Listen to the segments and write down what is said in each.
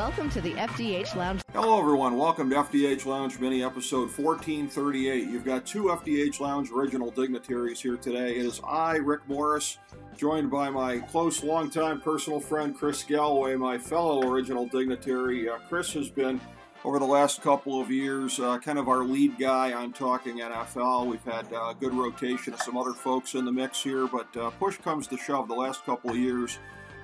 Welcome to the FDH Lounge. Hello, everyone. Welcome to FDH Lounge Mini episode 1438. You've got two FDH Lounge original dignitaries here today. It is I, Rick Morris, joined by my close, longtime personal friend Chris Galloway, my fellow original dignitary. Uh, Chris has been, over the last couple of years, uh, kind of our lead guy on talking NFL. We've had uh, good rotation of some other folks in the mix here, but uh, push comes to shove the last couple of years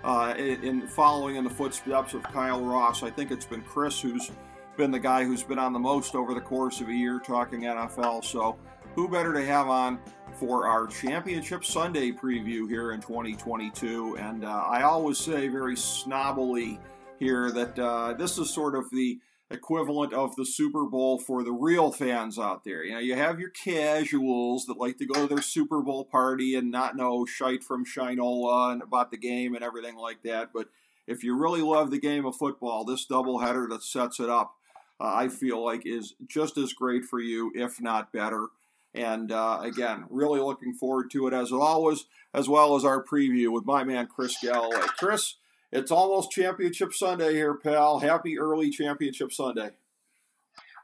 uh, in, in following in the footsteps of Kyle Ross. I think it's been Chris who's been the guy who's been on the most over the course of a year talking NFL. So, who better to have on for our Championship Sunday preview here in 2022? And uh, I always say very snobbily here that uh, this is sort of the equivalent of the Super Bowl for the real fans out there. You know, you have your casuals that like to go to their Super Bowl party and not know shite from Shinola and about the game and everything like that. But if you really love the game of football, this doubleheader that sets it up, uh, I feel like is just as great for you, if not better. And uh, again, really looking forward to it as always, as well as our preview with my man Chris Galloway. Chris, it's almost Championship Sunday here, pal. Happy early Championship Sunday.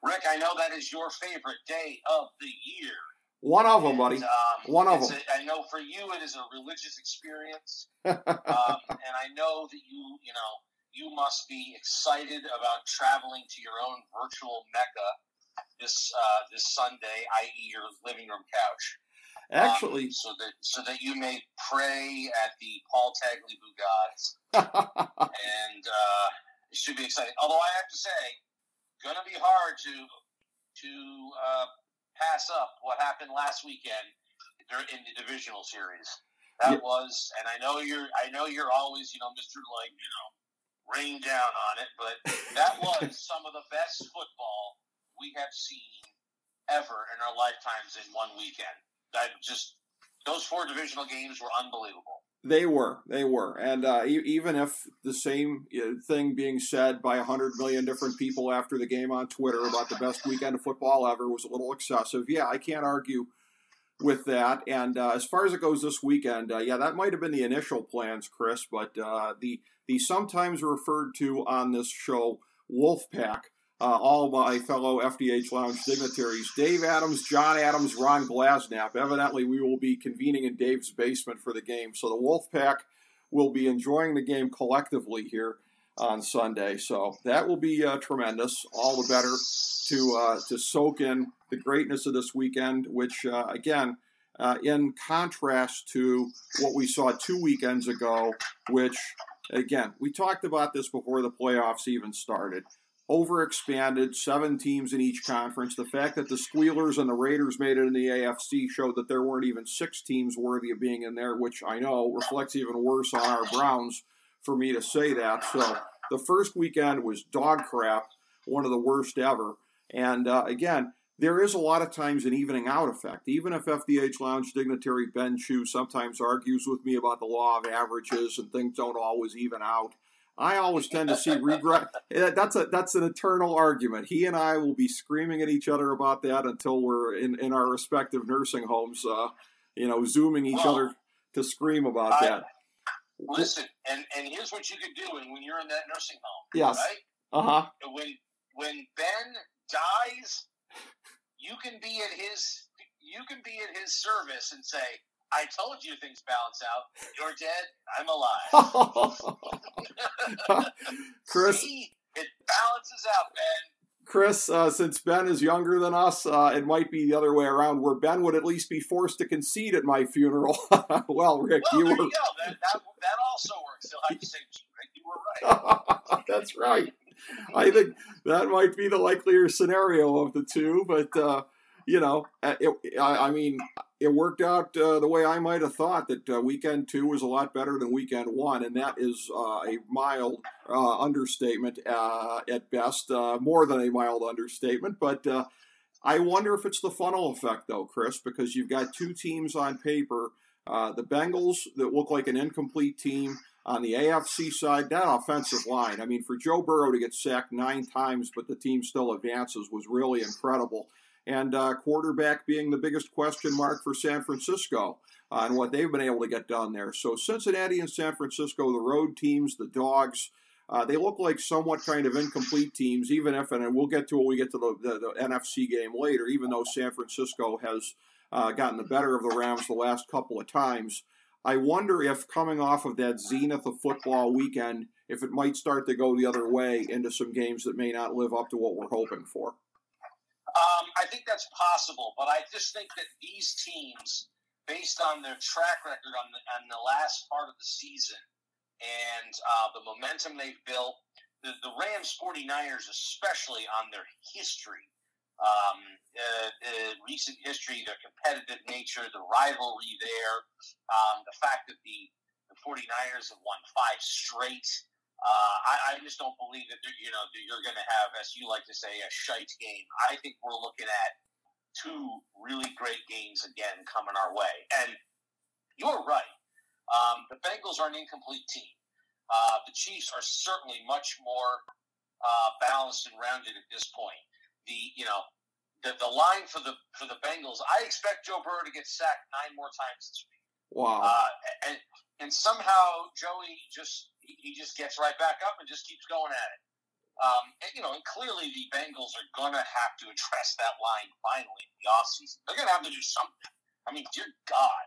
Rick, I know that is your favorite day of the year. One of them, buddy. Um, One of them. a- I know for you it is a religious experience, um, and I know that you, you know, you must be excited about traveling to your own virtual mecca this uh, this Sunday, i.e., your living room couch. Um, Actually, so that so that you may pray at the Paul Tagliabue gods, and uh, it should be exciting. Although I have to say, gonna be hard to to uh, pass up what happened last weekend in the divisional series. That Yeah. was, and I know you're, I know you're always, you know, Mister like, you know, rain down on it, but that was some of the best football we have seen ever in our lifetimes in one weekend. That just those four divisional games were unbelievable. they were. They were. And uh, e- even if the same uh, thing being said by a hundred million different people after the game on Twitter about the best weekend of football ever was a little excessive, yeah, I can't argue with that. And uh, as far as it goes this weekend, uh, yeah, that might have been the initial plans, Chris, but uh, the the sometimes referred to on this show Wolfpack, uh, all my fellow FDH Lounge dignitaries, Dave Adams, John Adams, Ron Glasnap. Evidently, we will be convening in Dave's basement for the game, so the Wolfpack will be enjoying the game collectively here on Sunday. So that will be uh, tremendous. All the better to uh, to soak in the greatness of this weekend, which uh, again, uh, in contrast to what we saw two weekends ago, which again we talked about this before the playoffs even started. Overexpanded, seven teams in each conference. The fact that the Squealers and the Raiders made it in the AFC showed that there weren't even six teams worthy of being in there, which I know reflects even worse on our Browns for me to say that. So the first weekend was dog crap, one of the worst ever. And uh, again, there is a lot of times an evening out effect. Even if FDH Lounge dignitary Ben Chu sometimes argues with me about the law of averages and things don't always even out, I always tend to see regret. That's a that's an eternal argument. He and I will be screaming at each other about that until we're in, in our respective nursing homes, uh, you know, zooming each Well, other to scream about I- that. Listen, and and here's what you could do when, when you're in that nursing home. Yes. Right? Uh huh. When when Ben dies, you can be at his you can be at his service and say, "I told you things balance out. You're dead. I'm alive." Chris, See, it balances out, Ben. Chris, uh, since Ben is younger than us, uh, it might be the other way around, where Ben would at least be forced to concede at my funeral. well, Rick, Well, you were you. That, that that also works. He'll have to say, "Rick, you you were right. That's right. I think that might be the likelier scenario of the two, but uh, you know, uh, it, I, I, mean, it worked out uh, the way I might have thought that uh, weekend two was a lot better than weekend one, and that is uh, a mild uh, understatement at best, more than a mild understatement. But I wonder if it's the funnel effect, though, Chris, because you've got two teams on paper. the Bengals that look like an incomplete team on the AFC side, that offensive line, I mean, for Joe Burrow to get sacked nine times, but the team still advances, was really incredible. And uh, quarterback being the biggest question mark for San Francisco uh, and what they've been able to get done there. So, Cincinnati and San Francisco, the road teams, the dogs, uh, they look like somewhat kind of incomplete teams, even if, and we'll get to when we get to the, the, the NFC game later, even though San Francisco has uh, gotten the better of the Rams the last couple of times. I wonder if coming off of that zenith of football weekend, if it might start to go the other way into some games that may not live up to what we're hoping for. Um, I think that's possible, but I just think that these teams, based on their track record on the, on the last part of the season and uh, the momentum they've built, the, the Rams 49ers, especially on their history, um, uh, uh, recent history, their competitive nature, the rivalry there, um, the fact that the, the 49ers have won five straight. Uh, I, I, just don't believe that you know that you're going to have, as you like to say, a shite game. I think we're looking at two really great games again coming our way. And you're right. Um, the Bengals are an incomplete team. Uh, the Chiefs are certainly much more uh, balanced and rounded at this point the you know the, the line for the for the Bengals. I expect Joe Burrow to get sacked nine more times this week. Wow. Uh, and and somehow Joey just he just gets right back up and just keeps going at it. Um, and, you know, and clearly the Bengals are going to have to address that line finally in the offseason. They're going to have to do something. I mean, dear God.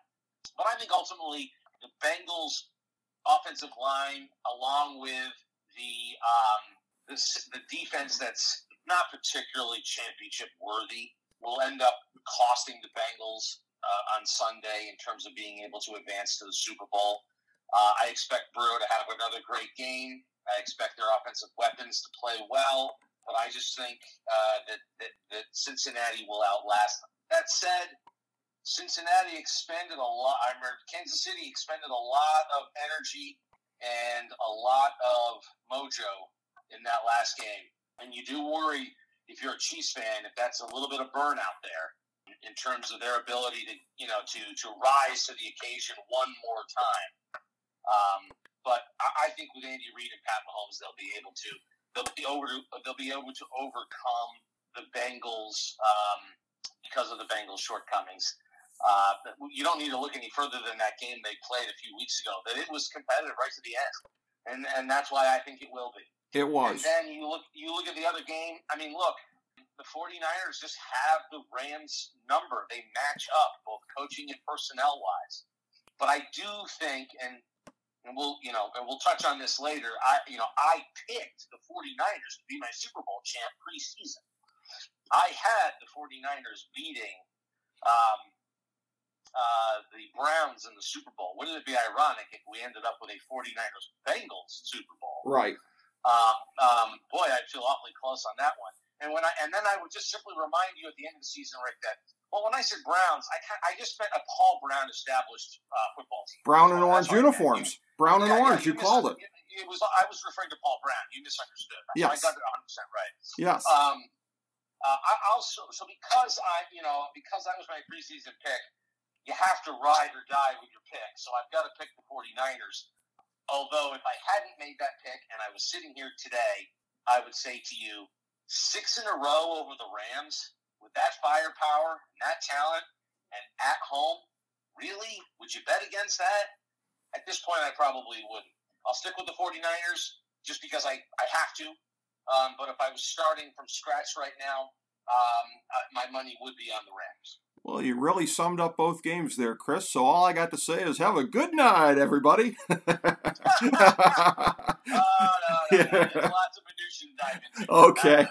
But I think ultimately the Bengals' offensive line, along with the um, the, the defense that's not particularly championship worthy. Will end up costing the Bengals uh, on Sunday in terms of being able to advance to the Super Bowl. Uh, I expect Burrow to have another great game. I expect their offensive weapons to play well, but I just think uh, that, that, that Cincinnati will outlast them. That said, Cincinnati expended a lot. I remember Kansas City expended a lot of energy and a lot of mojo in that last game and you do worry if you're a Chiefs fan if that's a little bit of burnout there in terms of their ability to you know to to rise to the occasion one more time. Um, but I, think with Andy Reid and Pat Mahomes, they'll be able to they'll be over they'll be able to overcome the Bengals um, because of the Bengals' shortcomings. Uh, you don't need to look any further than that game they played a few weeks ago. That it was competitive right to the end, and and that's why I think it will be. It was. And then you look you look at the other game. I mean, look, the 49ers just have the Rams number. They match up both coaching and personnel wise. But I do think and and we'll you know and we'll touch on this later. I you know I picked the 49ers to be my Super Bowl champ preseason. I had the 49ers beating um, uh, the Browns in the Super Bowl. Wouldn't it be ironic if we ended up with a 49ers Bengals Super Bowl? Right. Uh, um, boy, i'd feel awfully close on that one. And when I and then I would just simply remind you at the end of the season, Rick, that well, when I said Browns, I I just meant a Paul Brown established uh, football team. Brown and orange uniforms. Brown and yeah, orange. Yeah, you, you called it. it. was I was referring to Paul Brown. You misunderstood. Yes. I got it 100 percent right. Yes. Um, uh, I also so because I you know because that was my preseason pick, you have to ride or die with your pick. So I've got to pick the 49ers. Although, if I hadn't made that pick and I was sitting here today, I would say to you, six in a row over the Rams with that firepower and that talent and at home, really? Would you bet against that? At this point, I probably wouldn't. I'll stick with the 49ers just because I, I have to. Um, but if I was starting from scratch right now, um, uh, my money would be on the Rams. Well, you really summed up both games there, Chris. So all I got to say is have a good night, everybody. oh, no, no, no. Okay.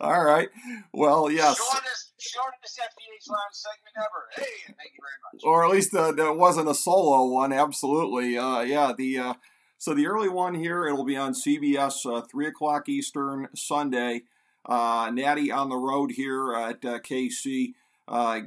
all right. Well, yes. Shortest, shortest FDH Lounge segment ever. Hey, thank you very much. Or at least uh, there wasn't a solo one. Absolutely. Uh, yeah. The uh, So the early one here, it'll be on CBS, uh, 3 o'clock Eastern, Sunday. Uh, Natty on the road here at uh, KC,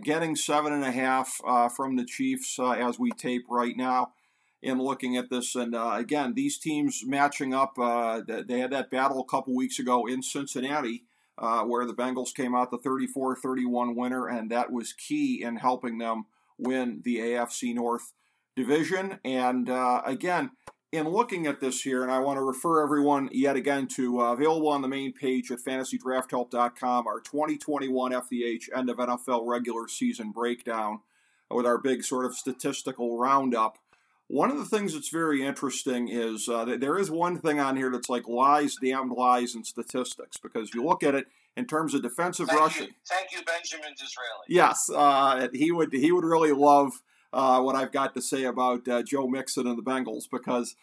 getting seven and a half from the Chiefs as we tape right now. In looking at this, and again, these teams matching up. they had that battle a couple weeks ago in Cincinnati, where the Bengals came out the 34-31 winner, and that was key in helping them win the AFC North division. And again, in looking at this here, and I want to refer everyone yet again to uh, available on the main page at fantasydrafthelp.com, our 2021 FDH end of NFL regular season breakdown with our big sort of statistical roundup. One of the things that's very interesting is uh, that there is one thing on here that's like lies, damned lies, and statistics. Because you look at it in terms of defensive thank rushing. You, thank you, Benjamin Disraeli. Yes, uh, he would he would really love uh, what I've got to say about uh, Joe Mixon and the Bengals because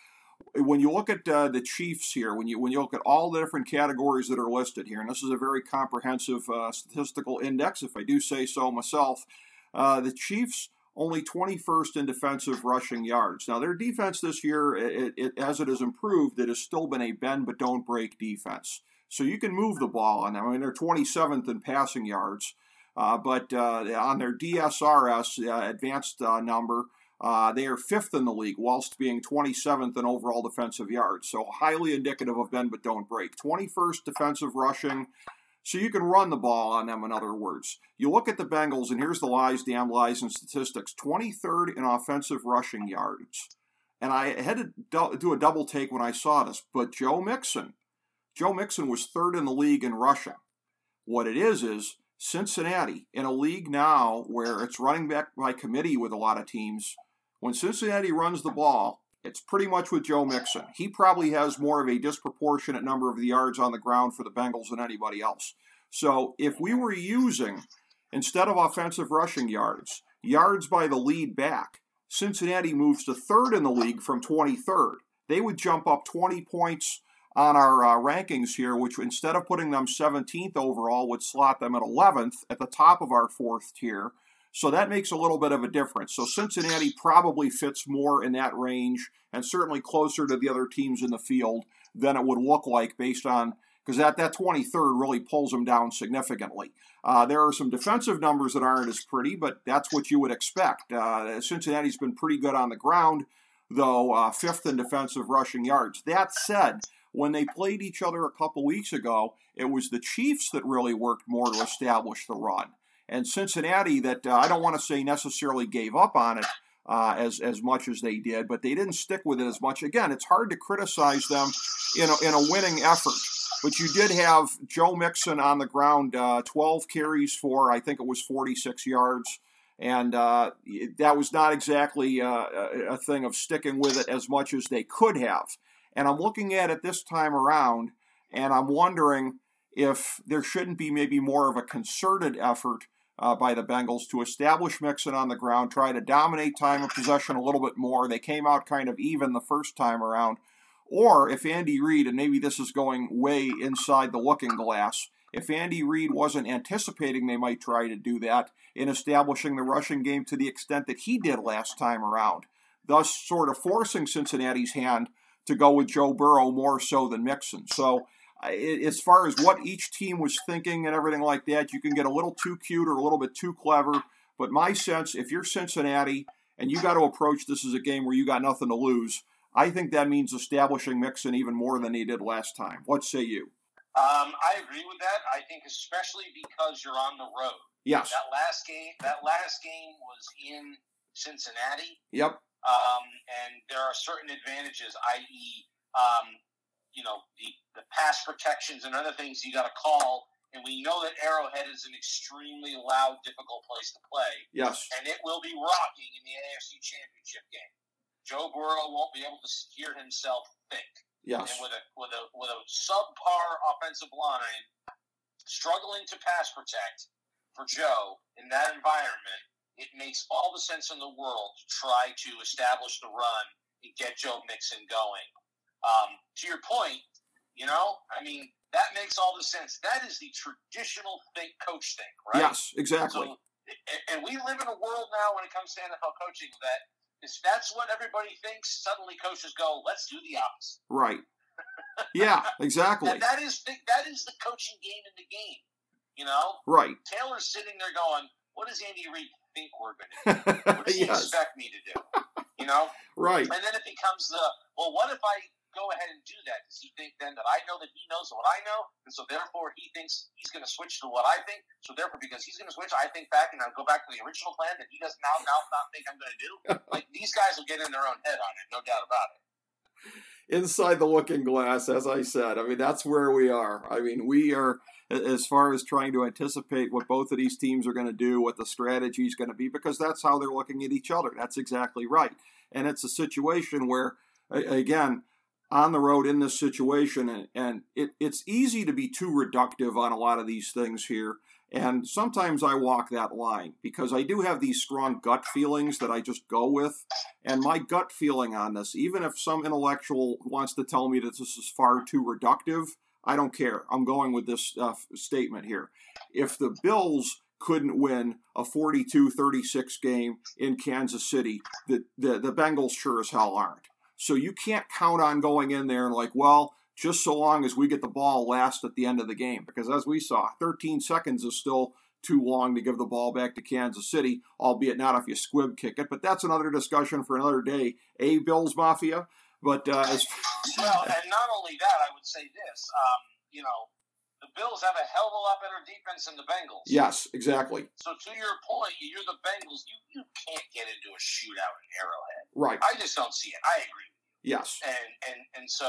when you look at uh, the Chiefs here, when you when you look at all the different categories that are listed here, and this is a very comprehensive uh, statistical index, if I do say so myself, uh, the Chiefs only 21st in defensive rushing yards. Now their defense this year, it, it, as it has improved, it has still been a bend but don't break defense. So you can move the ball on them. I mean, they're 27th in passing yards. Uh, but uh, on their DSRS uh, advanced number, they are fifth in the league, whilst being 27th in overall defensive yards. So highly indicative of bend but don't break. 21st defensive rushing. So you can run the ball on them, in other words. You look at the Bengals, and here's the lies, damn lies, and statistics 23rd in offensive rushing yards. And I had to do a double take when I saw this, but Joe Mixon, Joe Mixon was third in the league in rushing. What it is, is Cincinnati, in a league now where it's running back by committee with a lot of teams, when Cincinnati runs the ball, it's pretty much with Joe Mixon. He probably has more of a disproportionate number of the yards on the ground for the Bengals than anybody else. So if we were using, instead of offensive rushing yards, yards by the lead back, Cincinnati moves to third in the league from 23rd. They would jump up 20 points on our uh, rankings here, which instead of putting them 17th overall, would slot them at 11th at the top of our fourth tier. So that makes a little bit of a difference. So Cincinnati probably fits more in that range and certainly closer to the other teams in the field than it would look like based on because that, that 23rd really pulls them down significantly. Uh, there are some defensive numbers that aren't as pretty, but that's what you would expect. Uh, Cincinnati's been pretty good on the ground, though uh, fifth in defensive rushing yards. That said, when they played each other a couple weeks ago, it was the Chiefs that really worked more to establish the run. And Cincinnati, that uh, I don't want to say necessarily gave up on it uh, as, as much as they did, but they didn't stick with it as much. Again, it's hard to criticize them in a, in a winning effort. But you did have Joe Mixon on the ground, uh, 12 carries for, I think it was 46 yards and uh, that was not exactly uh, a thing of sticking with it as much as they could have. And I'm looking at it this time around, and I'm wondering if there shouldn't be maybe more of a concerted effort uh, by the Bengals to establish Mixon on the ground, try to dominate time of possession a little bit more. They came out kind of even the first time around. Or if Andy Reid, and maybe this is going way inside the looking glass, if Andy Reid wasn't anticipating they might try to do that in establishing the rushing game to the extent that he did last time around, thus sort of forcing Cincinnati's hand to go with Joe Burrow more so than Mixon. So, as far as what each team was thinking and everything like that, you can get a little too cute or a little bit too clever. But my sense, if you're Cincinnati and you got to approach this as a game where you got nothing to lose, I think that means establishing Mixon even more than he did last time. What say you? Um, I agree with that. I think especially because you're on the road. Yes. That last game. That last game was in Cincinnati. Yep. Um, and there are certain advantages, i.e., um, you know, the, the pass protections and other things you got to call. And we know that Arrowhead is an extremely loud, difficult place to play. Yes. And it will be rocking in the AFC Championship game. Joe Burrow won't be able to hear himself think. Yes. And with a with a with a subpar offensive line struggling to pass protect for Joe in that environment, it makes all the sense in the world to try to establish the run and get Joe Mixon going. Um, to your point, you know, I mean, that makes all the sense. That is the traditional think coach think, right? Yes, exactly. So, and we live in a world now when it comes to NFL coaching that if that's what everybody thinks, suddenly coaches go, "Let's do the opposite." Right. Yeah, exactly. and that is the, that is the coaching game in the game. You know, right. Taylor's sitting there going, "What does Andy Reid think we're going to do? What does he expect me to do?" You know, Right. and then it becomes the, "Well, what if I go ahead and do that? Does he think then that I know that he knows what I know, and so therefore he thinks he's going to switch to what I think? So therefore, because he's going to switch, I think back and I'll go back to the original plan that he does now now not think I'm going to do. like these guys will get in their own head on it, no doubt about it. inside the looking glass, as I said. I mean, that's where we are. I mean, we are, as far as trying to anticipate what both of these teams are going to do, what the strategy is going to be, because that's how they're looking at each other. That's exactly right. And it's a situation where, again, on the road in this situation, and, and it, it's easy to be too reductive on a lot of these things here. And sometimes I walk that line because I do have these strong gut feelings that I just go with. And my gut feeling on this, even if some intellectual wants to tell me that this is far too reductive, I don't care. I'm going with this uh, statement here. If the Bills couldn't win a 42 36 game in Kansas City, the, the, the Bengals sure as hell aren't. So you can't count on going in there and, like, well, just so long as we get the ball last at the end of the game. Because as we saw, 13 seconds is still too long to give the ball back to Kansas City, albeit not if you squib kick it. But that's another discussion for another day. A Bills Mafia. But uh, as well, and not only that, I would say this. Um, you know, the Bills have a hell of a lot better defense than the Bengals. yes, exactly. So to your point, you're the Bengals. You you can't get into a shootout in Arrowhead. Right. I just don't see it. I agree. Yes. And and and so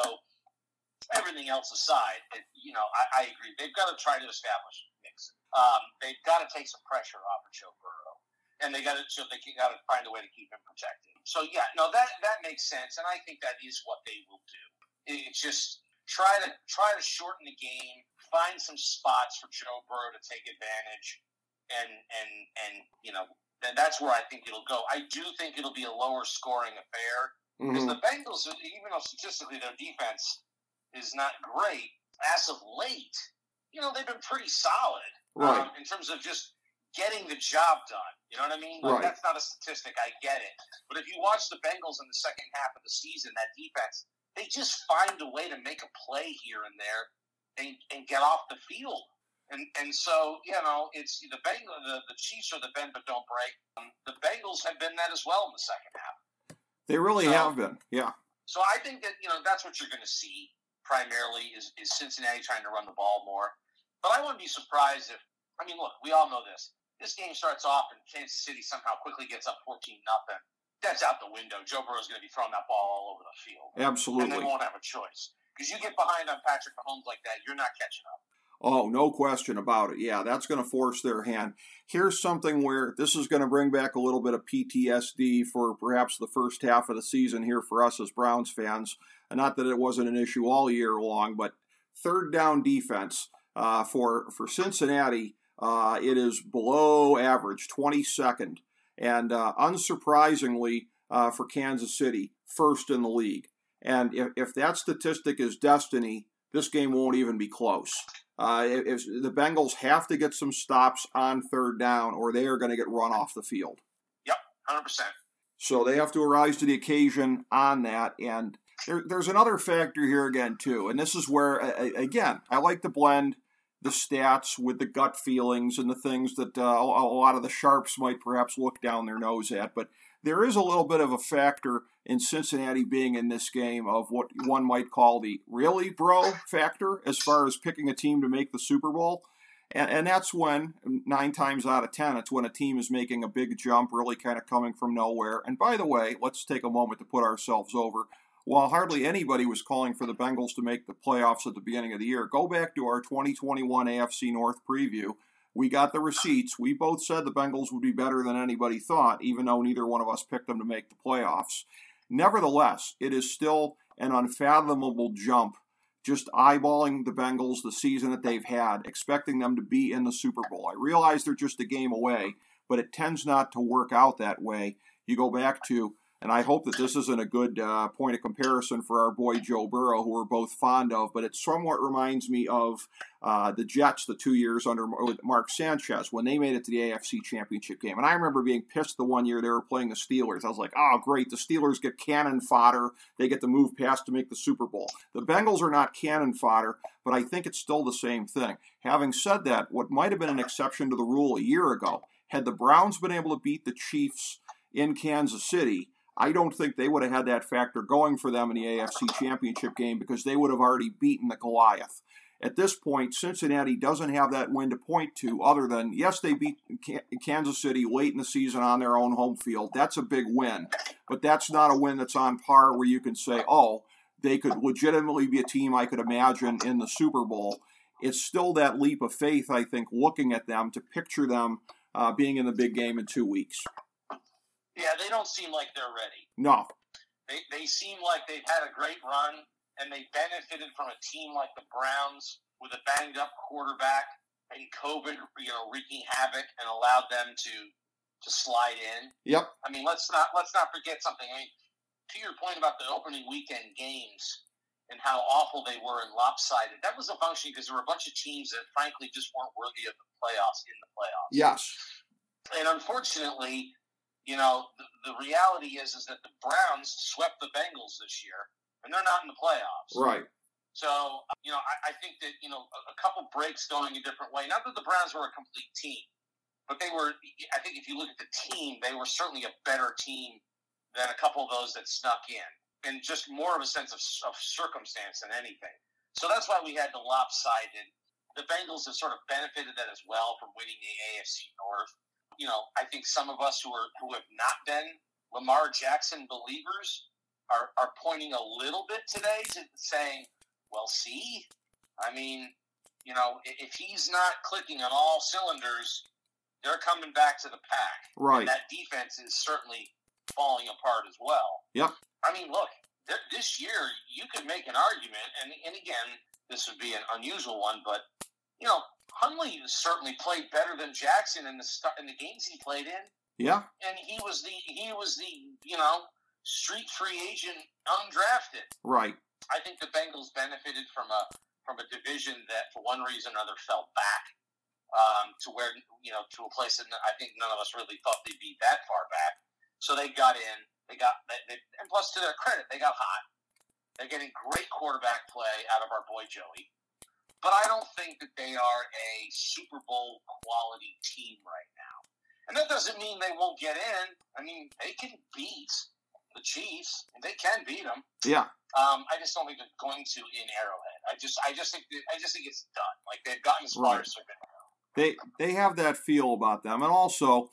everything else aside, it, you know, I, I agree. They've got to try to establish Mixon. Um, they've got to take some pressure off of Joe Burrow, and they got to so they got to find a way to keep him protected. So yeah, no, that that makes sense, and I think that is what they will do. It's just try to try to shorten the game, find some spots for Joe Burrow to take advantage, and and and you know. And that's where I think it'll go. I do think it'll be a lower scoring affair because Mhm. the Bengals, even though statistically their defense is not great, as of late, you know, they've been pretty solid Right. um, in terms of just getting the job done. You know what I mean? Like, Right. That's not a statistic. I get it. But if you watch the Bengals in the second half of the season, that defense, they just find a way to make a play here and there and, and get off the field. And and so you know it's the Bengal the, the Chiefs are the bend but don't break. Um, the Bengals have been that as well in the second half. They really So- have been. Yeah. So I think that you know that's what you're going to see primarily is, is Cincinnati trying to run the ball more. But I wouldn't be surprised if I mean look, we all know this. This game starts off and Kansas City somehow quickly gets up fourteen nothing. That's out the window. Joe Burrow's going to be throwing that ball all over the field, Absolutely. and they won't have a choice because you get behind on Patrick Mahomes like that, you're not catching up. Oh, no question about it. Yeah, that's going to force their hand. Here's something where this is going to bring back a little bit of PTSD for perhaps the first half of the season here for us as Browns fans. And Not that it wasn't an issue all year long, but third down defense uh, for for Cincinnati, uh, it is below average, 22nd, and uh, unsurprisingly uh, for Kansas City, first in the league. And if, if that statistic is destiny, this game won't even be close. Uh, if, if the Bengals have to get some stops on third down, or they are going to get run off the field. Yep, Hundred percent. So they have to arise to the occasion on that. And there, there's another factor here again too, and this is where again I like to blend the stats with the gut feelings and the things that uh, a lot of the sharps might perhaps look down their nose at. But there is a little bit of a factor in Cincinnati being in this game of what one might call the really bro factor as far as picking a team to make the Super Bowl. And, and that's when, nine times out of ten, it's when a team is making a big jump, really kind of coming from nowhere. And by the way, let's take a moment to put ourselves over. While hardly anybody was calling for the Bengals to make the playoffs at the beginning of the year, go back to our 2021 AFC North preview. We got the receipts. We both said the Bengals would be better than anybody thought, even though neither one of us picked them to make the playoffs. Nevertheless, it is still an unfathomable jump just eyeballing the Bengals the season that they've had, expecting them to be in the Super Bowl. I realize they're just a game away, but it tends not to work out that way. You go back to and I hope that this isn't a good uh, point of comparison for our boy Joe Burrow, who we're both fond of, but it somewhat reminds me of uh, the Jets the two years under Mark Sanchez when they made it to the AFC Championship game. And I remember being pissed the one year they were playing the Steelers. I was like, oh, great, the Steelers get cannon fodder. They get to move past to make the Super Bowl. The Bengals are not cannon fodder, but I think it's still the same thing. Having said that, what might have been an exception to the rule a year ago, had the Browns been able to beat the Chiefs in Kansas City, I don't think they would have had that factor going for them in the AFC Championship game because they would have already beaten the Goliath. At this point, Cincinnati doesn't have that win to point to other than, yes, they beat Kansas City late in the season on their own home field. That's a big win. But that's not a win that's on par where you can say, oh, they could legitimately be a team I could imagine in the Super Bowl. It's still that leap of faith, I think, looking at them to picture them uh, being in the big game in two weeks. Yeah, they don't seem like they're ready. No. They, they seem like they've had a great run and they benefited from a team like the Browns with a banged up quarterback and COVID, you know, wreaking havoc and allowed them to to slide in. Yep. I mean, let's not let's not forget something. I mean, to your point about the opening weekend games and how awful they were and lopsided, that was a function because there were a bunch of teams that frankly just weren't worthy of the playoffs in the playoffs. Yes. And unfortunately, you know, the, the reality is is that the Browns swept the Bengals this year, and they're not in the playoffs. Right. So, uh, you know, I, I think that you know a, a couple breaks going a different way. Not that the Browns were a complete team, but they were. I think if you look at the team, they were certainly a better team than a couple of those that snuck in, and just more of a sense of, of circumstance than anything. So that's why we had the lopsided. The Bengals have sort of benefited that as well from winning the AFC North you know, I think some of us who are who have not been Lamar Jackson believers are are pointing a little bit today to saying, well, see, I mean, you know, if he's not clicking on all cylinders, they're coming back to the pack. Right. And that defense is certainly falling apart as well. Yep. I mean, look, this year you could make an argument, and and again, this would be an unusual one, but you know, Huntley certainly played better than Jackson in the in the games he played in. Yeah, and he was the he was the you know street free agent, undrafted. Right. I think the Bengals benefited from a from a division that, for one reason or another, fell back um, to where you know to a place that I think none of us really thought they'd be that far back. So they got in. They got they, they, and plus to their credit, they got hot. They're getting great quarterback play out of our boy Joey but I don't think that they are a Super Bowl quality team right now. And that doesn't mean they won't get in. I mean, they can beat the Chiefs. They can beat them. Yeah. Um, I just don't think they're going to in Arrowhead. I just, I just think, that, I just think it's done. Like they've gotten as far right. as they're going to go. They, they have that feel about them, and also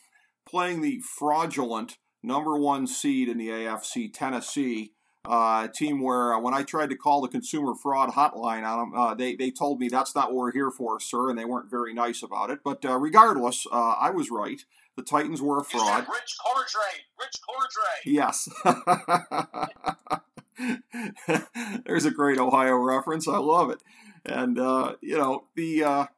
playing the fraudulent number one seed in the AFC, Tennessee uh, team where uh, when I tried to call the consumer fraud hotline on them, uh, they, they told me that's not what we're here for, sir, and they weren't very nice about it. But uh, regardless, uh, I was right. The Titans were a fraud. Rich Cordray. Rich Cordray. Yes. There's a great Ohio reference. I love it. And, uh, you know, the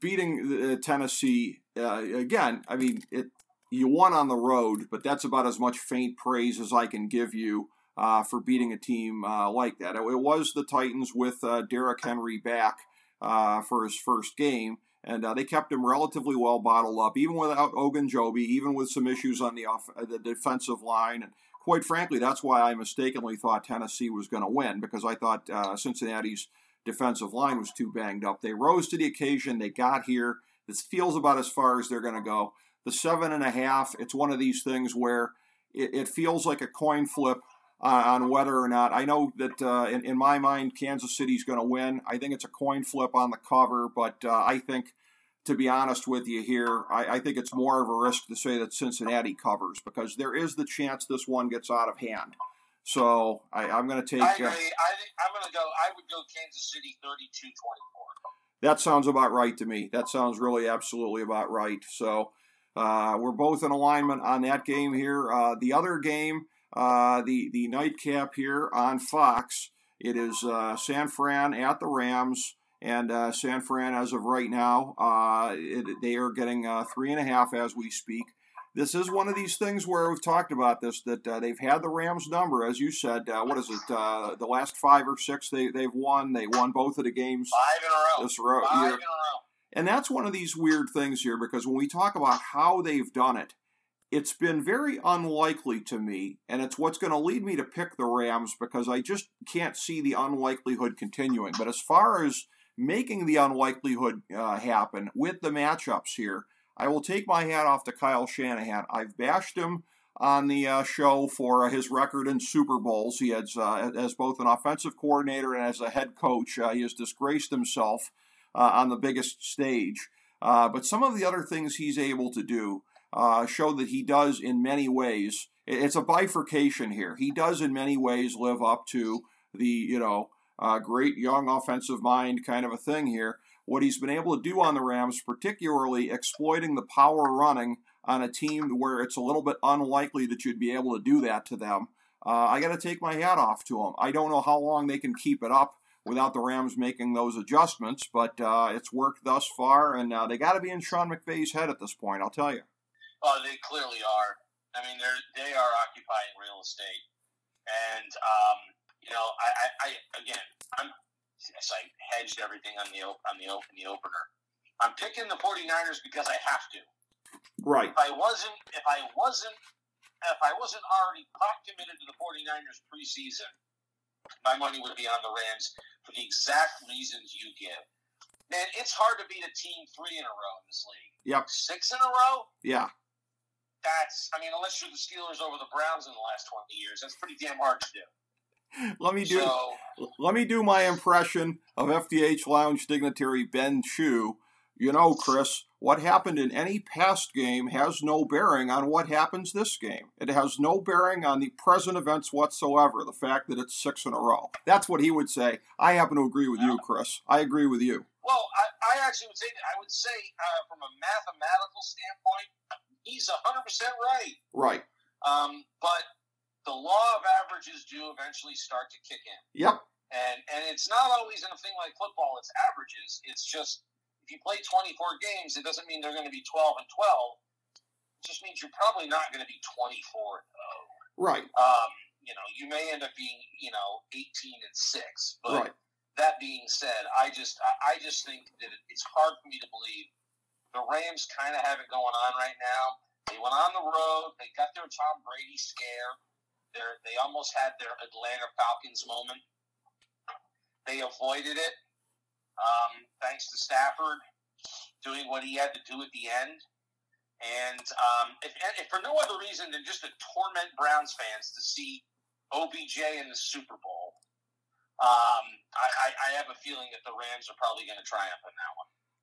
beating Tennessee, again, I mean, it, you won on the road, but that's about as much faint praise as I can give you uh, for beating a team uh, like that. It, was the Titans with uh, Derrick Henry back uh, for his first game, and uh, they kept him relatively well bottled up, even without Ogunjobi, even with some issues on the off- uh, the defensive line. And quite frankly, that's why I mistakenly thought Tennessee was going to win because I thought Cincinnati's defensive line was too banged up. They rose to the occasion. They got here. This feels about as far as they're going to go. The seven and a half. It's one of these things where it, it feels like a coin flip uh, on whether or not. I know that uh, in, in, my mind, Kansas City's going to win. I think it's a coin flip on the cover, but uh, I think, to be honest with you here, I, I, think it's more of a risk to say that Cincinnati covers because there is the chance this one gets out of hand. So I, am going to take. I agree. I am going to go. I would go Kansas City 32 24. That sounds about right to me. That sounds really absolutely about right. So uh, we're both in alignment on that game here. Uh, the other game uh, the the nightcap here on Fox. It is uh, San Fran at the Rams, and uh, San Fran, as of right now, uh, it, they are getting uh, three and a half as we speak. this is one of these things where we've talked about this that uh, they've had the Rams number, as you said. Uh, what is it? Uh, the last five or six they they've won. They won both of the games. Five in a row. This row, Five year. in a row. And that's one of these weird things here because when we talk about how they've done it, it's been very unlikely to me, and it's what's going to lead me to pick the Rams because I just can't see the unlikelihood continuing. But as far as making the unlikelihood uh, happen with the matchups here, I will take my hat off to Kyle Shanahan. I've bashed him on the uh, show for uh, his record in Super Bowls. He has, uh, as both an offensive coordinator and as a head coach, uh, he has disgraced himself uh, on the biggest stage. But some of the other things he's able to do show that he does in many ways. It's a bifurcation here. He does in many ways live up to the you know great young offensive mind kind of a thing here what he's been able to do on the Rams, particularly exploiting the power running on a team where it's a little bit unlikely that you'd be able to do that to them. Uh, I got to take my hat off to him. I don't know how long they can keep it up without the Rams making those adjustments, but uh, it's worked thus far, and uh, they got to be in Sean McVay's head at this point. I'll tell you. Oh, they clearly are. I mean, they're they are occupying real estate, and um, you know, I, I, I again, I'm yes, I hedged everything on the on the open the opener. I'm picking the 49ers because I have to. Right. If I wasn't if I wasn't if I wasn't already pot committed to the 49ers preseason, my money would be on the Rams for the exact reasons you give. Man, it's hard to beat a team three in a row in this league. Yep. Six in a row? Yeah. That's I mean, unless you're the Steelers over the Browns in the last twenty years, that's pretty damn hard to do. Let me do So let me do my impression of FDH Lounge dignitary Ben Chu. You know, Chris, what happened in any past game has no bearing on what happens this game. It has no bearing on the present events whatsoever. The fact that it's six in a row. That's what he would say. I happen to agree with you, Chris. I agree with you. Well, I, I actually would say that. I would say uh, from a mathematical standpoint, he's hundred percent right. Right. Um, but the law of averages do eventually start to kick in, Yep. and and it's not always in a thing like football. It's averages. It's just if you play twenty four games, it doesn't mean they're going to be twelve and twelve. It just means you're probably not going to be twenty four though. Right. Um, you know, you may end up being you know eighteen and six, but. Right. That being said, I just I I just think that it's hard for me to believe the Rams kind of have it going on right now. They went on the road. They got their Tom Brady scare. They they almost had their Atlanta Falcons moment. They avoided it, um, thanks to Stafford doing what he had to do at the end. And um, if, if for no other reason than just to torment Browns fans to see OBJ in the Super Bowl, um, I, I, have a feeling that the Rams are probably going to triumph in that.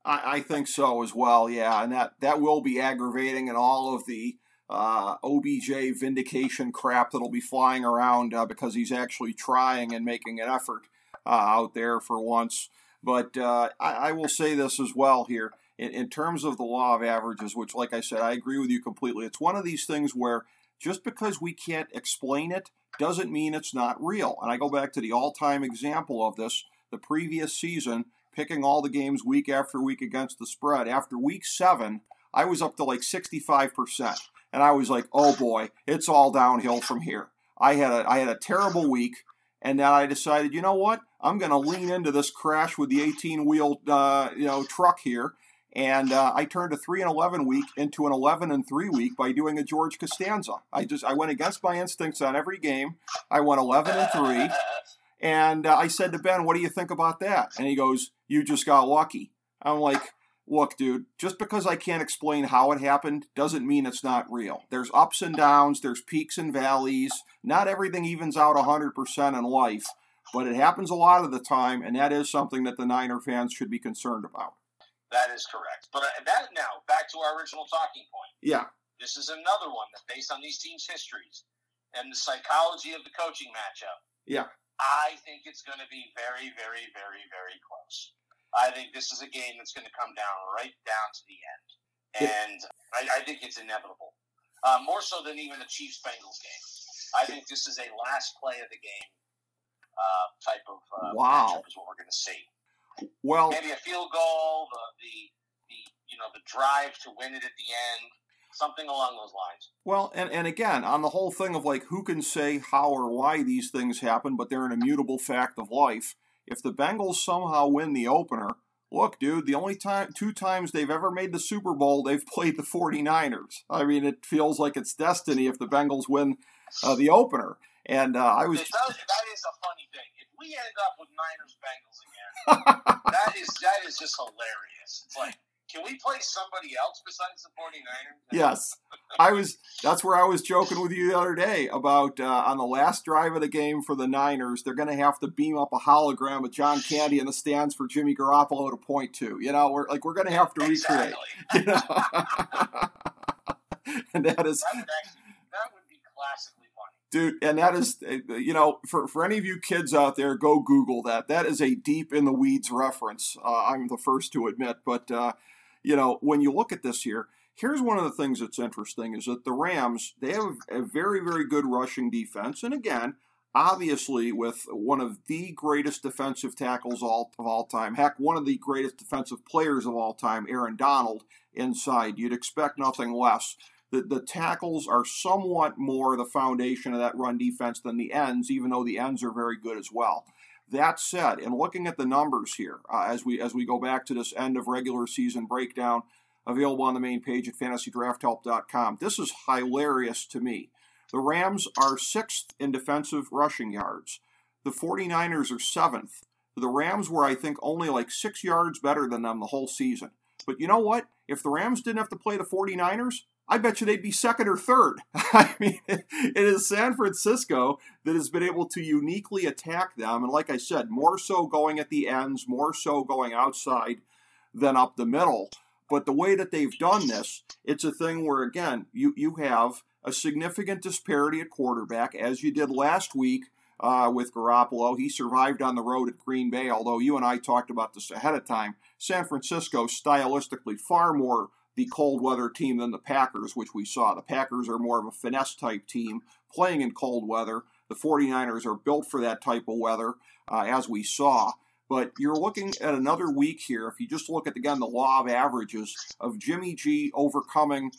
I, I think so as well. Yeah, and that that will be aggravating, and all of the uh, OBJ vindication crap that'll be flying around uh, because he's actually trying and making an effort uh, out there for once. But uh, I, I will say this as well here. In, in terms of the law of averages, which, like I said, I agree with you completely. It's one of these things where just because we can't explain it doesn't mean it's not real. And I go back to the all time example of this the previous season, picking all the games week after week against the spread. After week seven, I was up to like 65%. And I was like, oh boy, it's all downhill from here. I had a, I had a terrible week. And then I decided, you know what? I'm going to lean into this crash with the 18 wheel uh, you know truck here. And uh, I turned a three and eleven week into an eleven and three week by doing a George Costanza. I just I went against my instincts on every game. I went eleven and three, and uh, I said to Ben, "What do you think about that?" And he goes, "You just got lucky." I'm like, "Look, dude, just because I can't explain how it happened doesn't mean it's not real. There's ups and downs, there's peaks and valleys. Not everything evens out 100% in life, but it happens a lot of the time, and that is something that the Niner fans should be concerned about." That is correct. But that now back to our original talking point. Yeah, This is another one that's based on these teams' histories and the psychology of the coaching matchup. Yeah. I think it's going to be very, very, very, very close. I think this is a game that's going to come down right down to the end. And I, I think it's inevitable. Uh, more so than even the Chiefs Bengals game. I think this is a last play of the game uh, type of uh, Wow. matchup is what we're going to see. well, Maybe a field goal, the, the the you know the drive to win it at the end. Something along those lines. Well, and, and again, on the whole thing of like who can say how or why these things happen, but they're an immutable fact of life. If the Bengals somehow win the opener, look, dude, the only time two times they've ever made the Super Bowl, they've played the 49ers. I mean, it feels like it's destiny if the Bengals win uh, the opener. And uh, I was that is a funny thing. If we end up with Niners Bengals again, that is that is just hilarious. It's like, can we play somebody else besides the 49ers? yes, I was. That's where I was joking with you the other day about uh, on the last drive of the game for the Niners, they're going to have to beam up a hologram of John Candy in the stands for Jimmy Garoppolo to point to. You know, we're like we're going to have to recreate. Exactly. You know? and that is That would actually that would be classically funny. dude and that is uh, you know for, for any of you kids out there go google that that is a deep in the weeds reference uh, i'm the first to admit but uh, you know when you look at this here here's one of the things that's interesting is that the rams they have a very very good rushing defense. And again obviously with one of the greatest defensive tackles all, of all time heck one of the greatest defensive players of all time aaron donald inside. You'd expect nothing less. The, the tackles are somewhat more the foundation of that run defense than the ends, even though the ends are very good as well. That said, and looking at the numbers here, uh, as we as we go back to this end of regular season breakdown, available on the main page at fantasydrafthelp.com, this is hilarious to me. The Rams are sixth in defensive rushing yards. The 49ers are seventh. The Rams were, I think, only like six yards better than them the whole season. But you know what? If the Rams didn't have to play the 49ers, I bet you they'd be second or third. I mean, it is San Francisco that has been able to uniquely attack them. And like I said, more so going at the ends, more so going outside than up the middle. But the way that they've done this, it's a thing where, again, you, you have a significant disparity at quarterback, as you did last week uh, with Garoppolo. He survived on the road at Green Bay, although you and I talked about this ahead of time. San Francisco, stylistically, far more the cold weather team than the Packers, which we saw. The Packers are more of a finesse type team playing in cold weather. The 49ers are built for that type of weather, uh, as we saw. But you're looking at another week here. If you just look at, again, the law of averages of Jimmy G overcoming.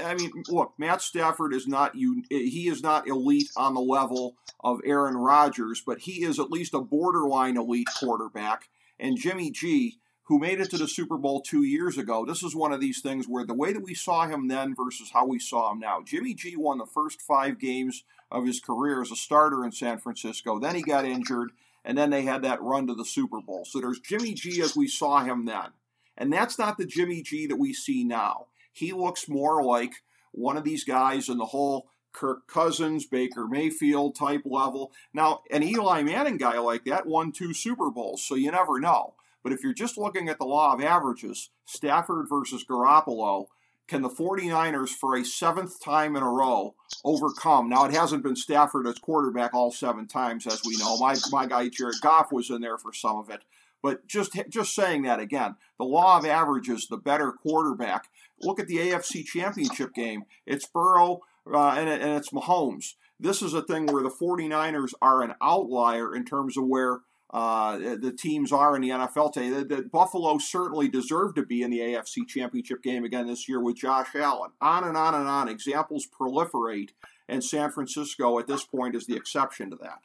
I mean, look, Matt Stafford is not you. he is not elite on the level of Aaron Rodgers, but he is at least a borderline elite quarterback. And Jimmy G, who made it to the Super Bowl two years ago, this is one of these things where the way that we saw him then versus how we saw him now. Jimmy G won the first five games of his career as a starter in San Francisco. Then he got injured, and then they had that run to the Super Bowl. So there's Jimmy G as we saw him then. And that's not the Jimmy G that we see now. He looks more like one of these guys in the whole Kirk Cousins, Baker Mayfield type level. Now, an Eli Manning guy like that won two Super Bowls, so you never know. But if you're just looking at the law of averages, Stafford versus Garoppolo, can the 49ers for a seventh time in a row overcome? Now, it hasn't been Stafford as quarterback all seven times, as we know. My, my guy Jared Goff was in there for some of it. But just just saying that again, the law of averages, the better quarterback. Look at the AFC Championship game. It's Burrow uh, and, and it's Mahomes. This is a thing where the 49ers are an outlier in terms of where uh, the teams are in the NFL today. The, the, Buffalo certainly deserve to be in the AFC Championship game again this year with Josh Allen. On and on and on. Examples proliferate, and San Francisco at this point is the exception to that.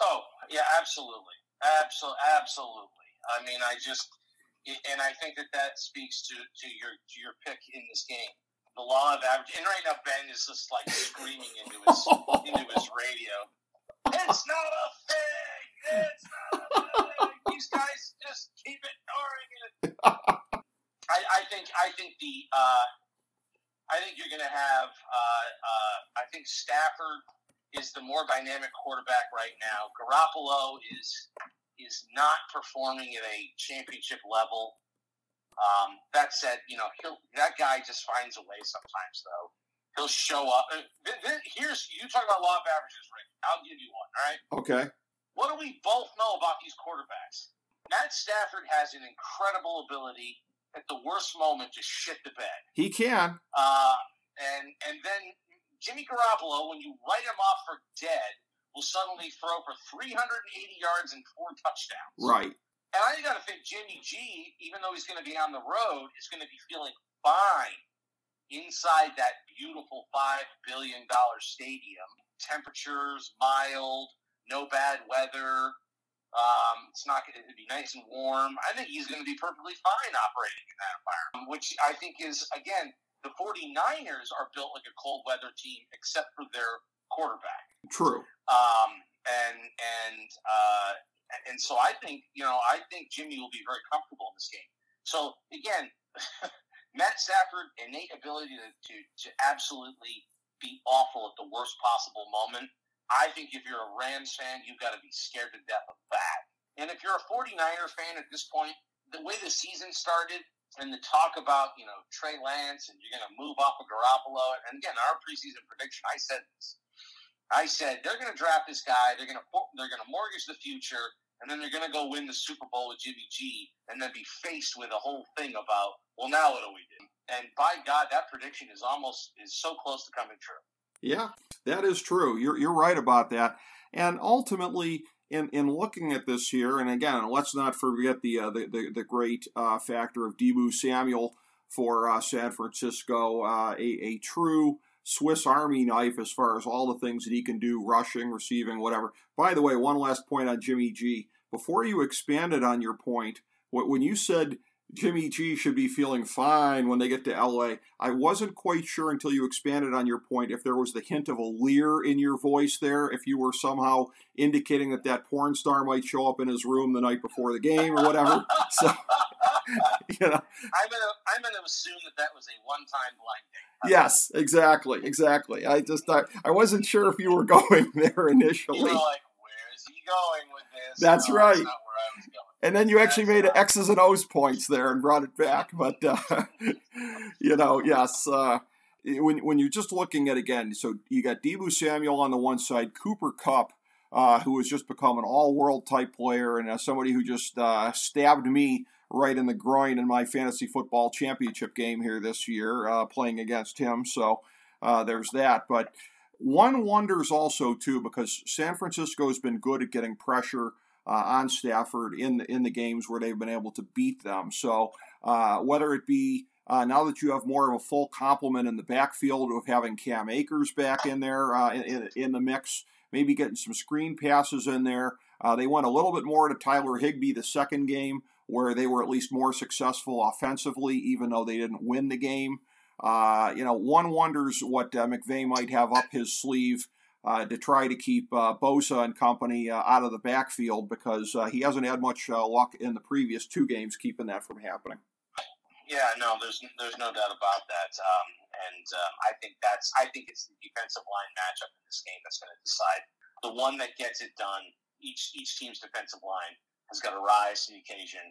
Oh, yeah, absolutely. Absolutely. Absolutely. I mean, I just, and I think that that speaks to, to your to your pick in this game. The law of average, and right now Ben is just like screaming into his radio. It's not a thing. It's not a thing. These guys just keep ignoring it. I, I think I think the uh, I think you're going to have uh, uh, I think Stafford is the more dynamic quarterback right now. Garoppolo is is not performing at a championship level. Um, that said, you know that guy just finds a way sometimes. Though he'll show up. Here's you talk about law of averages, Rick. I'll give you one. All right. Okay. What do we both know about these quarterbacks? Matt Stafford has an incredible ability at the worst moment to shit the bed. He can. Uh, and and then Jimmy Garoppolo, when you write him off for dead, will suddenly throw for 380 yards and four touchdowns. Right. And I got to think Jimmy G, even though he's going to be on the road, is going to be feeling fine. inside that beautiful $5 billion stadium. Temperatures mild, no bad weather. Um, it's not going to be nice and warm. I think he's going to be perfectly fine operating in that environment, which I think is, again, the 49ers are built like a cold weather team except for their quarterback. True. Um, and, and, uh, and so I think, you know, I think Jimmy will be very comfortable in this game. So again, Matt Stafford, innate ability to, to, to absolutely be awful at the worst possible moment. I think if you're a Rams fan, you've got to be scared to death of that. And if you're a 49er fan at this point, the way the season started and the talk about, you know, Trey Lance and you're going to move off of Garoppolo, and again, our preseason prediction, I said this. I said they're going to draft this guy. They're going to they're going to mortgage the future, and then they're going to go win the Super Bowl with Jimmy G, and then be faced with a whole thing about, well, now what do we do? And by God, that prediction is almost is so close to coming true. Yeah, that is true. You're you're right about that. And ultimately, in in looking at this here, and again, let's not forget the uh, the, the, the great uh, factor of Deebo Samuel for uh, San Francisco, uh, a a true Swiss Army knife as far as all the things that he can do, rushing, receiving, whatever. By the way, one last point on Jimmy G. Before you expanded on your point, when you said Jimmy G should be feeling fine when they get to LA. I wasn't quite sure until you expanded on your point if there was the hint of a leer in your voice there, if you were somehow indicating that that porn star might show up in his room the night before the game or whatever. so, you know. I'm gonna I'm gonna assume that that was a one-time blind date. Yes, exactly, exactly. I just I, I wasn't sure if you were going there initially. You know, like, where's he going with this? That's no, right. And then you actually made X's and O's points there and brought it back. But, uh, you know, yes. Uh, when, when you're just looking at again, so you got Deebo Samuel on the one side, Cooper Kupp. uh, who has just become an all world type player, and uh, somebody who just uh, stabbed me right in the groin in my fantasy football championship game here this year, uh, playing against him. So there's that. But one wonders also, too, because San Francisco has been good at getting pressure uh, on Stafford in the, in the games where they've been able to beat them. So uh, whether it be uh, now that you have more of a full complement in the backfield of having Cam Akers back in there uh, in, in, the mix, maybe getting some screen passes in there. Uh, they went a little bit more to Tyler Higbee the second game, where they were at least more successful offensively, even though they didn't win the game. Uh, you know, one wonders what McVay might have up his sleeve uh, to try to keep uh, Bosa and company uh, out of the backfield because uh, he hasn't had much uh, luck in the previous two games keeping that from happening. Yeah, no, there's there's no doubt about that, um, and um, I think that's I think it's the defensive line matchup in this game that's going to decide the one that gets it done. Each each team's defensive line has got to rise to the occasion,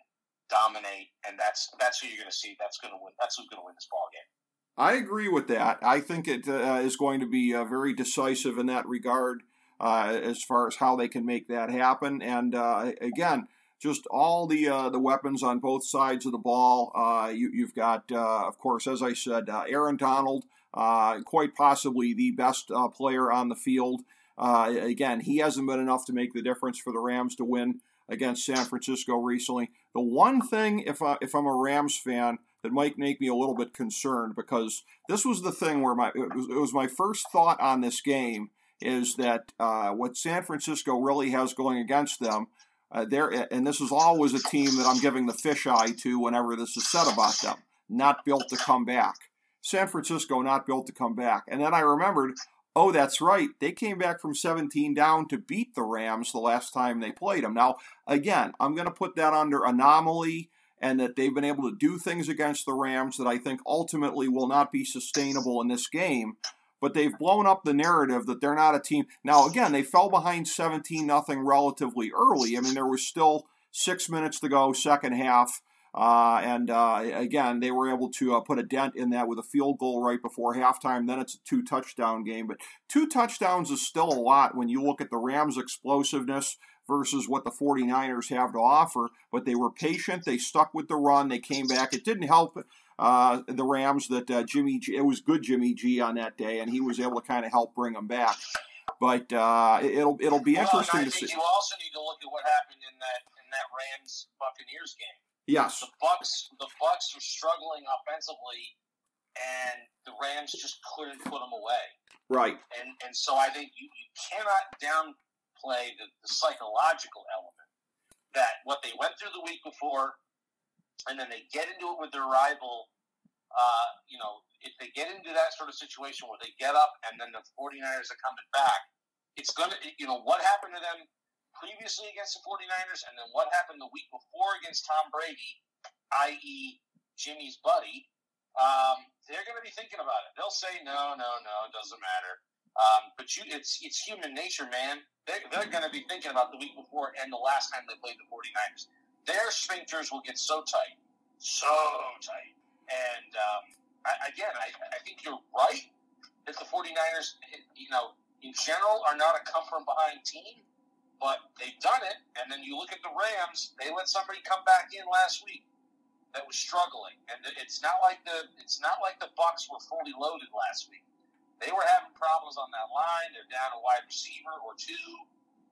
dominate, and that's that's who you're going to see. That's going to win. That's who's going to win this ball game. I agree with that. I think it uh, is going to be uh, very decisive in that regard uh, as far as how they can make that happen. And uh, again, just all the uh, the weapons on both sides of the ball. Uh, you, have got, of course, as I said, Aaron Donald, quite possibly the best player on the field. again, he hasn't been enough to make the difference for the Rams to win against San Francisco recently. The one thing, if I, if I'm a Rams fan, that might make me a little bit concerned because this was the thing where my it was, it was my first thought on this game is that uh, what San Francisco really has going against them. Uh, there, and this is always a team that I'm giving the fisheye to whenever this is said about them. Not built to come back. San Francisco not built to come back. And then I remembered, oh, that's right. They came back from 17 down to beat the Rams the last time they played them. Now, again, I'm going to put that under anomaly and that they've been able to do things against the Rams that I think ultimately will not be sustainable in this game. But they've blown up the narrative that they're not a team. Now, again, they fell behind 17 nothing relatively early. I mean, there was still six minutes to go, second half. Uh, and uh, again, they were able to uh, put a dent in that with a field goal right before halftime. Then it's a two touchdown game. But two touchdowns is still a lot when you look at the Rams' explosiveness versus what the 49ers have to offer. But they were patient. They stuck with the run. They came back. It didn't help uh, the Rams that uh, Jimmy G, it was good Jimmy G on that day, and he was able to kind of help bring them back. But uh, it'll it'll be well, interesting to see. You also need to look at what happened in that in that Rams Buccaneers game. Yes, the Bucks the Bucks are struggling offensively and the Rams just couldn't put them away. Right. And and so I think you, you cannot downplay the, the psychological element that what they went through the week before, and then they get into it with their rival. Uh, you know, if they get into that sort of situation where they get up and then the 49ers are coming back, it's going to, you know, what happened to them previously against the 49ers and then what happened the week before against Tom Brady, i.e., Jimmy's buddy, um, they're going to be thinking about it. They'll say, no, no, no, it doesn't matter. Um, but you, it's it's human nature, man. They're, they're going to be thinking about the week before and the last time they played the 49ers. Their sphincters will get so tight, so tight. And um, I, again, I, I think you're right that the 49ers, you know, in general, are not a come from behind team, but they've done it. And then you look at the Rams; they let somebody come back in last week that was struggling, and it's not like the it's not like the Bucks were fully loaded last week. They were having problems on that line. They're down a wide receiver or two.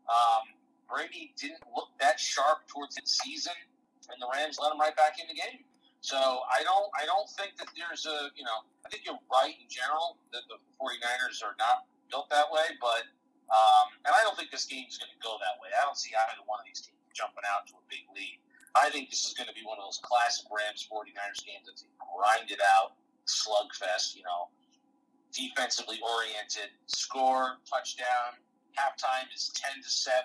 Um, Brady didn't look that sharp towards the season, and the Rams let him right back in the game. So I don't I don't think that there's a you know I think you're right in general that the 49ers are not built that way, but um, and I don't think this game's going to go that way. I don't see either one of these teams jumping out to a big lead. I think this is going to be one of those classic Rams 49ers games that's a grinded out slugfest, you know, defensively oriented, score, touchdown, halftime is 10 to 7,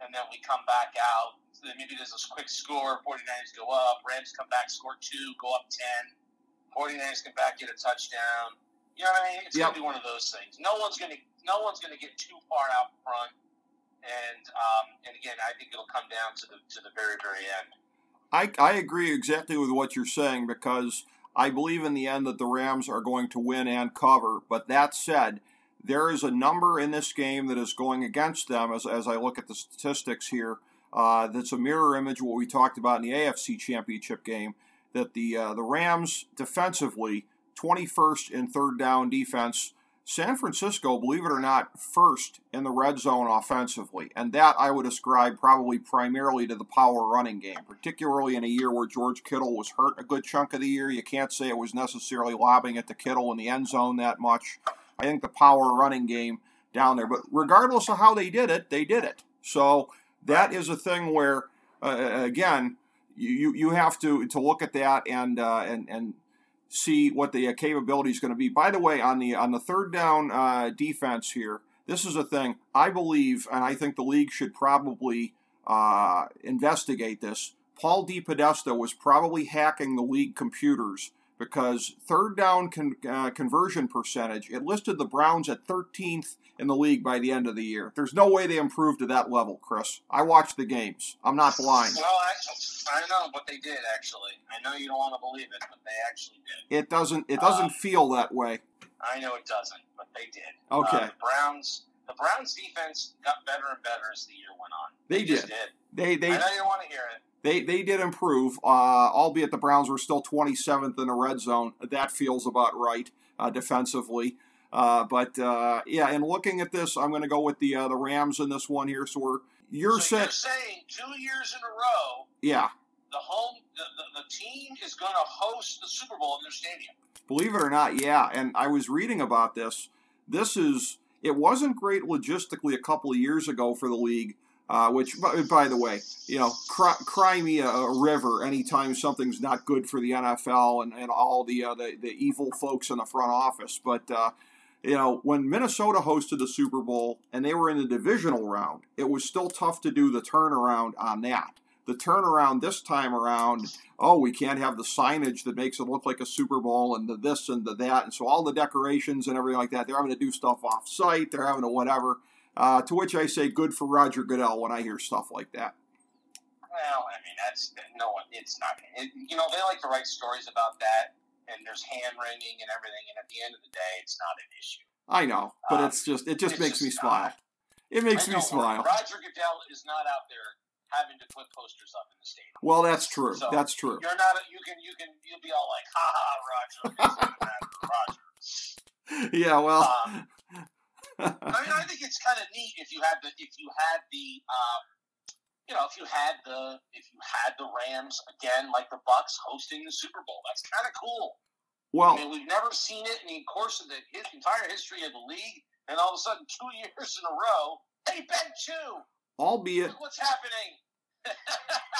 and then we come back out. Maybe there's a quick score, 49ers go up, Rams come back, score two, go up 10, 49ers come back, get a touchdown. You know what I mean? It's yep. gonna be one of those things. No one's gonna no one's gonna get too far out front and um, and again, I think it'll come down to the to the very very end. I I agree exactly with what you're saying because I believe in the end that the Rams are going to win and cover. But that said, there is a number in this game that is going against them as as I look at the statistics here. Uh, that's a mirror image of what we talked about in the AFC Championship game. That the uh, the Rams defensively, 21st in third down defense, San Francisco, believe it or not, first in the red zone offensively. And that I would ascribe probably primarily to the power running game, particularly in a year where George Kittle was hurt a good chunk of the year. You can't say it was necessarily lobbing it to Kittle in the end zone that much. I think the power running game down there. But regardless of how they did it, they did it. So that is a thing where, uh, again, you, you have to, to look at that and, uh, and, and see what the uh, capability is going to be. By the way, on the on the third down uh, defense here, this is a thing I believe, and I think the league should probably uh, investigate this. Paul D. DePodesta was probably hacking the league computers because third down con- uh, conversion percentage, it listed the Browns at 13th in the league by the end of the year. There's no way they improved to that level, Chris. I watched the games. I'm not blind. Well, I, I know, but they did actually. I know you don't want to believe it, but they actually did. It doesn't. It doesn't uh, feel that way. I know it doesn't, but they did. Okay. Uh, the Browns. The Browns defense got better and better as the year went on. They, they did. did. They they. I know you don't want to hear it. They, they did improve, uh, albeit the Browns were still 27th in the red zone. That feels about right uh, defensively. Uh, but uh, yeah, and looking at this, I'm going to go with the uh, the Rams in this one here. So we're you're, so you're saying two years in a row. Yeah. The home the, the, the team is going to host the Super Bowl in their stadium. Believe it or not, yeah. And I was reading about this. This is it wasn't great logistically a couple of years ago for the league uh, which, by the way, you know, cry, cry me a, a, river anytime something's not good for the NFL and, and all the, uh, the, the evil folks in the front office. But uh, you know, when Minnesota hosted the Super Bowl and they were in the divisional round, it was still tough to do the turnaround on that. The turnaround this time around, oh, we can't have the signage that makes it look like a Super Bowl and the this and the that, and so all the decorations and everything like that. They're having to do stuff off site. They're having to whatever. Uh, to which I say, good for Roger Goodell when I hear stuff like that. Well, I mean, that's no one. It's not. It, you know, they like to write stories about that, and there's hand wringing and everything. And at the end of the day, it's not an issue. I know, but um, it's just it just makes just me smile. Not. It makes me smile. Roger Goodell is not out there having to put posters up in the stadium. Well, that's true. So that's true. You're not. You can. You can. You'll be all like, "Ha ha, Roger." Roger. Yeah. Well. Um, I mean, I think it's kind of neat if you had the if you had the um, you know if you had the if you had the Rams again like the Bucks hosting the Super Bowl. That's kind of cool. Well, I mean, we've never seen it in the course of the his entire history of the league, and all of a sudden, two years in a row, they bet two. albeit, Look what's happening.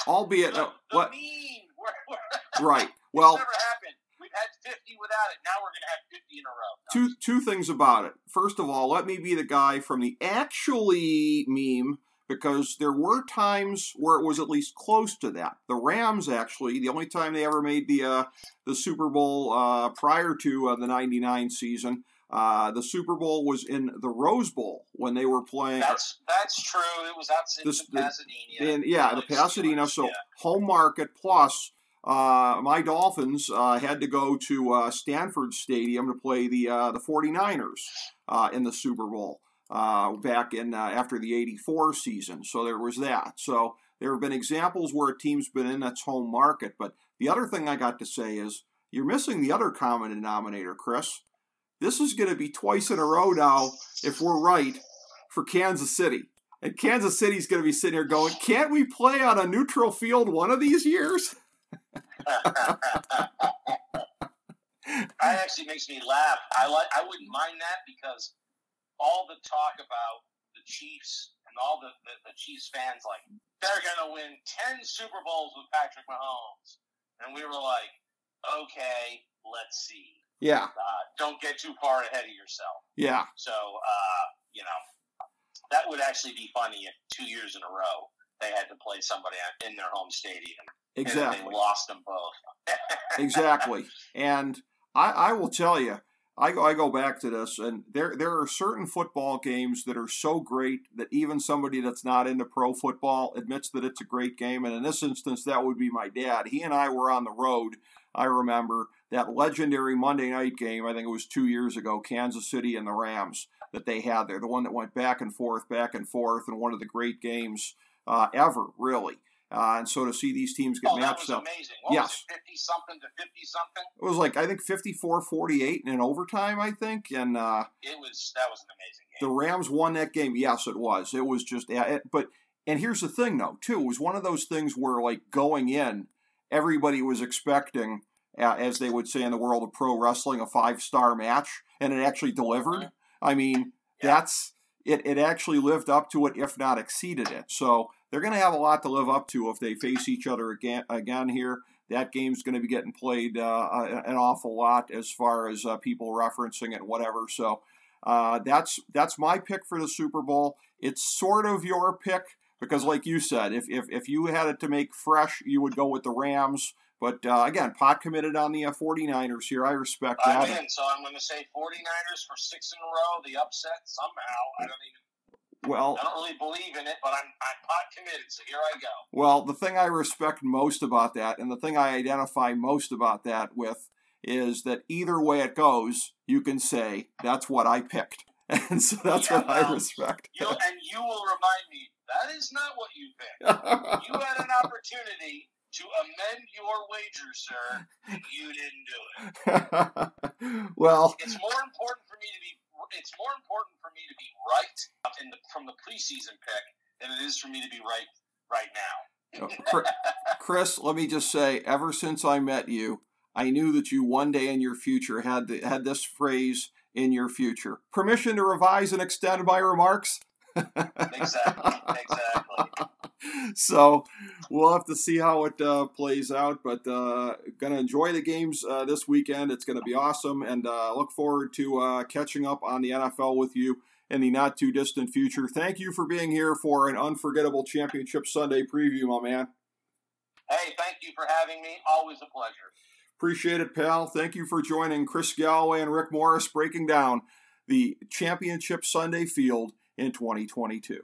albeit, the, uh, the what? mean. We're, we're, Right. it's Well, never happened. We've had 50 without it. Now we're going to have 50 in a row. No, two two things about it. First of all, let me be the guy from the actually meme because there were times where it was at least close to that. The Rams actually, the only time they ever made the uh, the Super Bowl uh, prior to uh, the '99 season, uh, the Super Bowl was in the Rose Bowl when they were playing. That's that's true. It was outside This- in the- Pasadena. in yeah, the Pasadena. So yeah. home market plus. Uh, my Dolphins uh, had to go to uh, Stanford Stadium to play the uh, the 49ers uh, in the Super Bowl uh, back in uh, after the 84 season. So there was that. So there have been examples where a team's been in its home market. But the other thing I got to say is you're missing the other common denominator, Chris. This is going to be twice in a row now, if we're right, for Kansas City. And Kansas City's going to be sitting here going, can't we play on a neutral field one of these years? That actually makes me laugh. I like. I wouldn't mind that because all the talk about the Chiefs and all the, the, the Chiefs fans like they're going to win ten Super Bowls with Patrick Mahomes, and we were like, okay, let's see. Yeah, Uh, don't get too far ahead of yourself. yeah, So uh, you know that would actually be funny if two years in a row they had to play somebody in their home stadium and exactly. they lost them both. exactly. And I, I will tell you, I go, I go back to this, and there there are certain football games that are so great that even somebody that's not into pro football admits that it's a great game. And in this instance, that would be my dad. He and I were on the road. I remember that legendary Monday night game. I think it was two years ago, Kansas City and the Rams that they had there. The one that went back and forth, back and forth, and one of the great games uh, ever, really. Uh, and so to see these teams get oh, that matched was up. amazing. What Yes. was it, fifty something to fifty something? It was like I think 54-48 in an overtime, I think, and uh, It was that was an amazing game. the. Rams won that game. Yes, it was. It was just, yeah, it, but and here's the thing though, too, it was one of those things where like going in, everybody was expecting, uh, as they would say in the world of pro wrestling, a five star match, and it actually delivered. I mean, Yeah. that's it. It actually lived up to it, if not exceeded it. So they're going to have a lot to live up to if they face each other again again here. That game's going to be getting played uh, an awful lot as far as uh, people referencing it, whatever. So uh, that's that's my pick for the Super Bowl. It's sort of your pick because, like you said, if if, if you had it to make fresh, you would go with the Rams. But uh, again, pot committed on the uh, 49ers here. I respect I'm that. in, so I'm going to say 49ers for six in a row. The upset somehow. I don't even. Well, I don't really believe in it, but I'm I'm pot committed. So here I go. Well, the thing I respect most about that, and the thing I identify most about that with, is that either way it goes, you can say that's what I picked, and so that's Yeah, what I respect. You and you will remind me that is not what you picked. You had an opportunity to amend your wager, sir, you didn't do it. well, It's more important for me to be. It's more important for me to be right in the, from the preseason pick than it is for me to be right right now. Chris, let me just say, ever since I met you, I knew that you one day in your future had the, had this phrase in your future. Permission to revise and extend my remarks. Exactly. Exactly. so we'll have to see how it uh, plays out. But uh, gonna enjoy the games uh, this weekend. It's gonna be awesome, and uh, look forward to uh, catching up on the NFL with you in the not too distant future. Thank you for being here for an unforgettable Championship Sunday preview, my man. Hey, thank you for having me. Always a pleasure. Appreciate it, pal. Thank you for joining Chris Galloway and Rick Morris breaking down the Championship Sunday field in 2022.